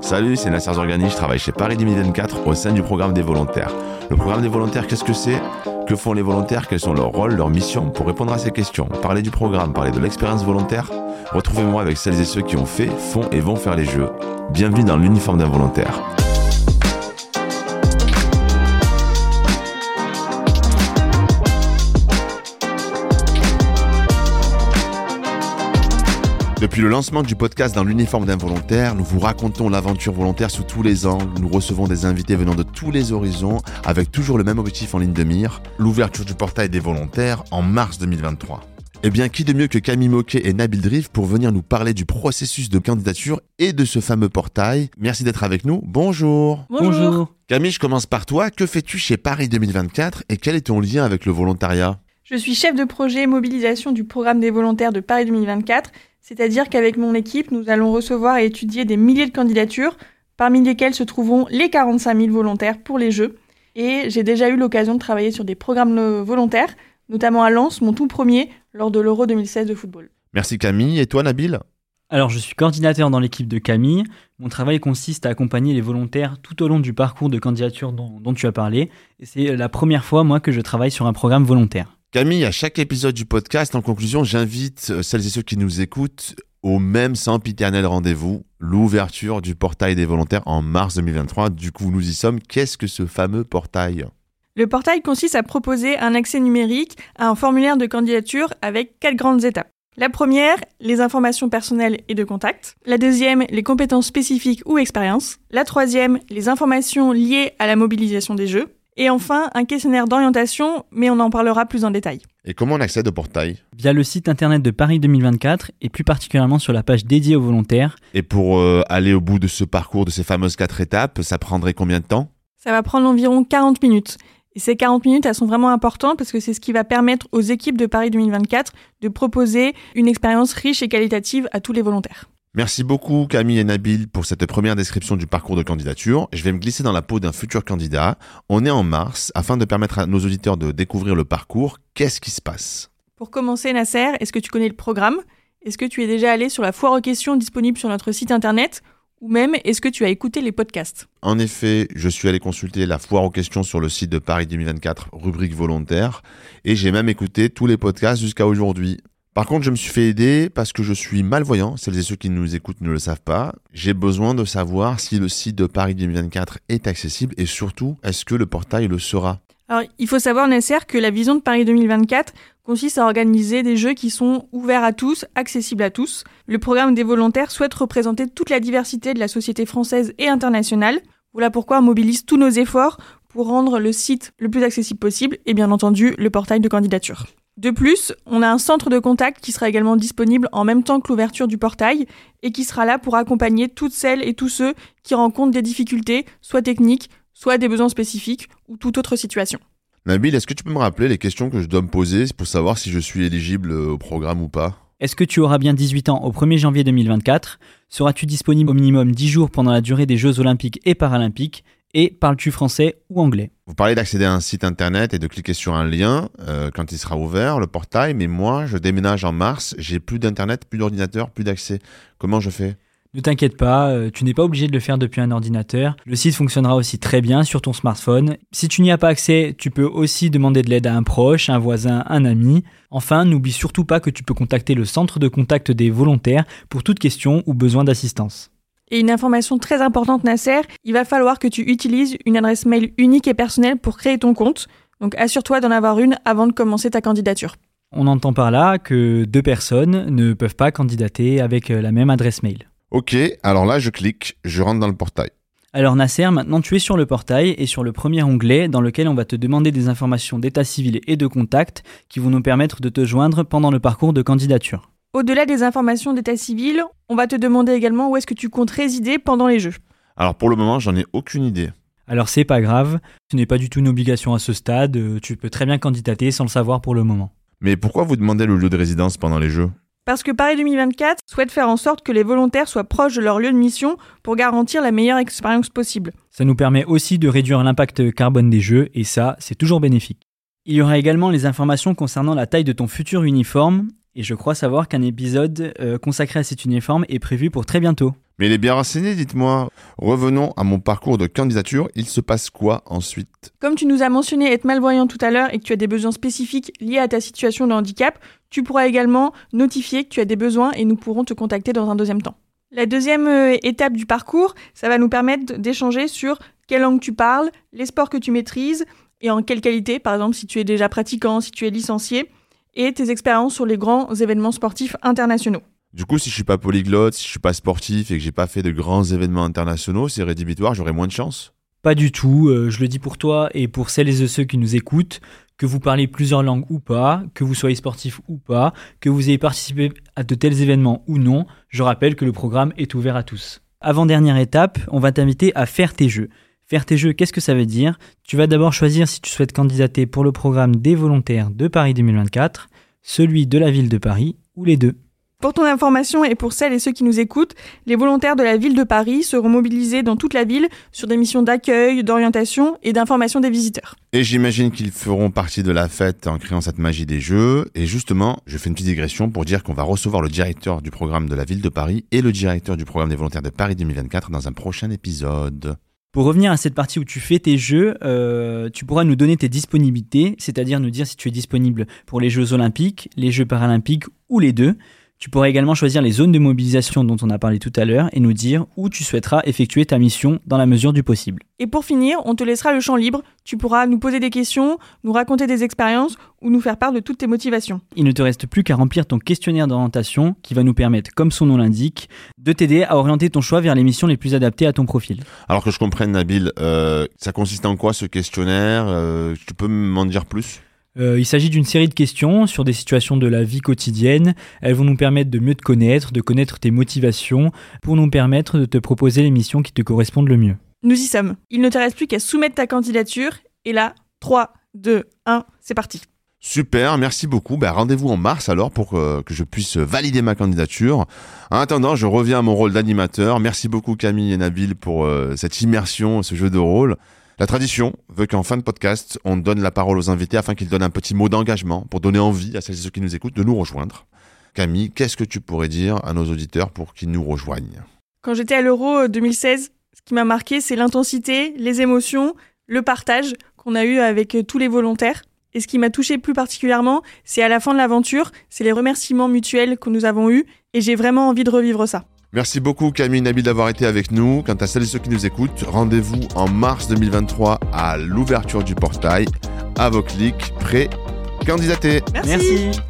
Salut, c'est Nasser Zorgani, je travaille chez Paris 2024 au sein du programme des volontaires. Le programme des volontaires, qu'est-ce que c'est? Que font les volontaires? Quels sont leurs rôles, leurs missions? Pour répondre à ces questions, parler du programme, parler de l'expérience volontaire, retrouvez-moi avec celles et ceux qui ont fait, font et vont faire les jeux. Bienvenue dans l'uniforme d'un volontaire. Depuis le lancement du podcast dans l'uniforme d'un volontaire, nous vous racontons l'aventure volontaire sous tous les angles. Nous recevons des invités venant de tous les horizons avec toujours le même objectif en ligne de mire, l'ouverture du portail des volontaires en mars 2023. Eh bien, qui de mieux que Camille Moquet et Nabil Drift pour venir nous parler du processus de candidature et de ce fameux portail? Merci d'être avec nous. Bonjour. Bonjour. Camille, je commence par toi. Que fais-tu chez Paris 2024 et quel est ton lien avec le volontariat? Je suis chef de projet mobilisation du programme des volontaires de Paris 2024 c'est-à-dire qu'avec mon équipe, nous allons recevoir et étudier des milliers de candidatures, parmi lesquelles se trouveront les 45 000 volontaires pour les Jeux. Et j'ai déjà eu l'occasion de travailler sur des programmes volontaires, notamment à Lens, mon tout premier, lors de l'Euro 2016 de football. Merci Camille. Et toi Nabil? Alors, je suis coordinateur dans l'équipe de Camille. Mon travail consiste à accompagner les volontaires tout au long du parcours de candidature dont, dont tu as parlé. Et c'est la première fois, moi, que je travaille sur un programme volontaire. Camille, à chaque épisode du podcast, en conclusion, j'invite euh, celles et ceux qui nous écoutent au même sempiternel rendez-vous, l'ouverture du portail des volontaires en mars 2023. Du coup, nous y sommes. Qu'est-ce que ce fameux portail? Le portail consiste à proposer un accès numérique à un formulaire de candidature avec quatre grandes étapes. La première, les informations personnelles et de contact. La deuxième, les compétences spécifiques ou expériences. La troisième, les informations liées à la mobilisation des jeux. Et enfin, un questionnaire d'orientation, mais on en parlera plus en détail. Et comment on accède au portail Via le site internet de Paris 2024 et plus particulièrement sur la page dédiée aux volontaires. Et pour euh, aller au bout de ce parcours, de ces fameuses quatre étapes, ça prendrait combien de temps Ça va prendre environ 40 minutes. Et ces 40 minutes, elles sont vraiment importantes parce que c'est ce qui va permettre aux équipes de Paris 2024 de proposer une expérience riche et qualitative à tous les volontaires. Merci beaucoup Camille et Nabil pour cette première description du parcours de candidature. Je vais me glisser dans la peau d'un futur candidat. On est en mars. Afin de permettre à nos auditeurs de découvrir le parcours, qu'est-ce qui se passe? Pour commencer Nasser, est-ce que tu connais le programme? Est-ce que tu es déjà allé sur la foire aux questions disponible sur notre site internet? Ou même est-ce que tu as écouté les podcasts? En effet, je suis allé consulter la foire aux questions sur le site de Paris 2024, rubrique volontaire, et j'ai même écouté tous les podcasts jusqu'à aujourd'hui. Par contre, je me suis fait aider parce que je suis malvoyant. Celles et ceux qui nous écoutent ne le savent pas. J'ai besoin de savoir si le site de Paris 2024 est accessible et surtout, est-ce que le portail le sera? Alors, il faut savoir, Nasser, que la vision de Paris 2024 consiste à organiser des jeux qui sont ouverts à tous, accessibles à tous. Le programme des volontaires souhaite représenter toute la diversité de la société française et internationale. Voilà pourquoi on mobilise tous nos efforts pour rendre le site le plus accessible possible et bien entendu le portail de candidature. De plus, on a un centre de contact qui sera également disponible en même temps que l'ouverture du portail et qui sera là pour accompagner toutes celles et tous ceux qui rencontrent des difficultés, soit techniques, soit des besoins spécifiques ou toute autre situation. Nabil, est-ce que tu peux me rappeler les questions que je dois me poser pour savoir si je suis éligible au programme ou pas? Est-ce que tu auras bien 18 ans au 1er janvier 2024 Seras-tu disponible au minimum 10 jours pendant la durée des Jeux olympiques et paralympiques? Et parles-tu français ou anglais? Vous parlez d'accéder à un site internet et de cliquer sur un lien euh, quand il sera ouvert, le portail, mais moi, je déménage en mars, j'ai plus d'internet, plus d'ordinateur, plus d'accès. Comment je fais? Ne t'inquiète pas, euh, tu n'es pas obligé de le faire depuis un ordinateur. Le site fonctionnera aussi très bien sur ton smartphone. Si tu n'y as pas accès, tu peux aussi demander de l'aide à un proche, un voisin, un ami. Enfin, n'oublie surtout pas que tu peux contacter le centre de contact des volontaires pour toute question ou besoin d'assistance. Et une information très importante, Nasser, il va falloir que tu utilises une adresse mail unique et personnelle pour créer ton compte. Donc assure-toi d'en avoir une avant de commencer ta candidature. On entend par là que deux personnes ne peuvent pas candidater avec euh, la même adresse mail. Ok, alors là je clique, je rentre dans le portail. Alors Nasser, maintenant tu es sur le portail et sur le premier onglet dans lequel on va te demander des informations d'état civil et de contact qui vont nous permettre de te joindre pendant le parcours de candidature. Au-delà des informations d'état civil, on va te demander également où est-ce que tu comptes résider pendant les jeux. Alors pour le moment, j'en ai aucune idée. Alors c'est pas grave, ce n'est pas du tout une obligation à ce stade, euh, tu peux très bien candidater sans le savoir pour le moment. Mais pourquoi vous demandez le lieu de résidence pendant les jeux? Parce que Paris 2024 souhaite faire en sorte que les volontaires soient proches de leur lieu de mission pour garantir la meilleure expérience possible. Ça nous permet aussi de réduire l'impact carbone des jeux et ça, c'est toujours bénéfique. Il y aura également les informations concernant la taille de ton futur uniforme et je crois savoir qu'un épisode euh, consacré à cet uniforme est prévu pour très bientôt. Mais il est bien renseigné, dites-moi. Revenons à mon parcours de candidature. Il se passe quoi ensuite? Comme tu nous as mentionné être malvoyant tout à l'heure et que tu as des besoins spécifiques liés à ta situation de handicap, tu pourras également notifier que tu as des besoins et nous pourrons te contacter dans un deuxième temps. La deuxième euh, étape du parcours, ça va nous permettre d'échanger sur quelle langue tu parles, les sports que tu maîtrises et en quelle qualité, par exemple si tu es déjà pratiquant, si tu es licencié, et tes expériences sur les grands événements sportifs internationaux. Du coup, si je suis pas polyglotte, si je suis pas sportif et que j'ai pas fait de grands événements internationaux, c'est rédhibitoire, j'aurai moins de chance Pas du tout, euh, je le dis pour toi et pour celles et ceux qui nous écoutent, que vous parlez plusieurs langues ou pas, que vous soyez sportif ou pas, que vous ayez participé à de tels événements ou non, je rappelle que le programme est ouvert à tous. Avant dernière étape, on va t'inviter à faire tes jeux. Faire tes jeux, qu'est-ce que ça veut dire? Tu vas d'abord choisir si tu souhaites candidater pour le programme des volontaires de Paris 2024, celui de la ville de Paris ou les deux. Pour ton information et pour celles et ceux qui nous écoutent, les volontaires de la ville de Paris seront mobilisés dans toute la ville sur des missions d'accueil, d'orientation et d'information des visiteurs. Et j'imagine qu'ils feront partie de la fête en créant cette magie des jeux. Et justement, je fais une petite digression pour dire qu'on va recevoir le directeur du programme de la ville de Paris et le directeur du programme des volontaires de Paris 2024 dans un prochain épisode. Pour revenir à cette partie où tu fais tes jeux, euh, tu pourras nous donner tes disponibilités, c'est-à-dire nous dire si tu es disponible pour les Jeux olympiques, les Jeux paralympiques ou les deux. Tu pourras également choisir les zones de mobilisation dont on a parlé tout à l'heure et nous dire où tu souhaiteras effectuer ta mission dans la mesure du possible. Et pour finir, on te laissera le champ libre. Tu pourras nous poser des questions, nous raconter des expériences ou nous faire part de toutes tes motivations. Il ne te reste plus qu'à remplir ton questionnaire d'orientation qui va nous permettre, comme son nom l'indique, de t'aider à orienter ton choix vers les missions les plus adaptées à ton profil. Alors que je comprenne, Nabil, euh, ça consiste en quoi ce questionnaire? Euh, Tu peux m'en dire plus? Euh, il s'agit d'une série de questions sur des situations de la vie quotidienne. Elles vont nous permettre de mieux te connaître, de connaître tes motivations, pour nous permettre de te proposer les missions qui te correspondent le mieux. Nous y sommes. Il ne te reste plus qu'à soumettre ta candidature. Et là, 3, 2, 1, c'est parti. Super, merci beaucoup. Ben, Rendez-vous en mars alors pour que, que, je puisse valider ma candidature. En attendant, je reviens à mon rôle d'animateur. Merci beaucoup Camille et Nabil pour euh, cette immersion, ce jeu de rôle. La tradition veut qu'en fin de podcast, on donne la parole aux invités afin qu'ils donnent un petit mot d'engagement pour donner envie à celles et ceux qui nous écoutent de nous rejoindre. Camille, qu'est-ce que tu pourrais dire à nos auditeurs pour qu'ils nous rejoignent? Quand j'étais à l'Euro 2016, ce qui m'a marqué, c'est l'intensité, les émotions, le partage qu'on a eu avec tous les volontaires. Et ce qui m'a touché plus particulièrement, c'est à la fin de l'aventure, c'est les remerciements mutuels que nous avons eus, et j'ai vraiment envie de revivre ça. Merci beaucoup Camille Nabil d'avoir été avec nous. Quant à celles et ceux qui nous écoutent, rendez-vous en mars 2023 à l'ouverture du portail. À vos clics, prêts, candidatés. Merci. Merci.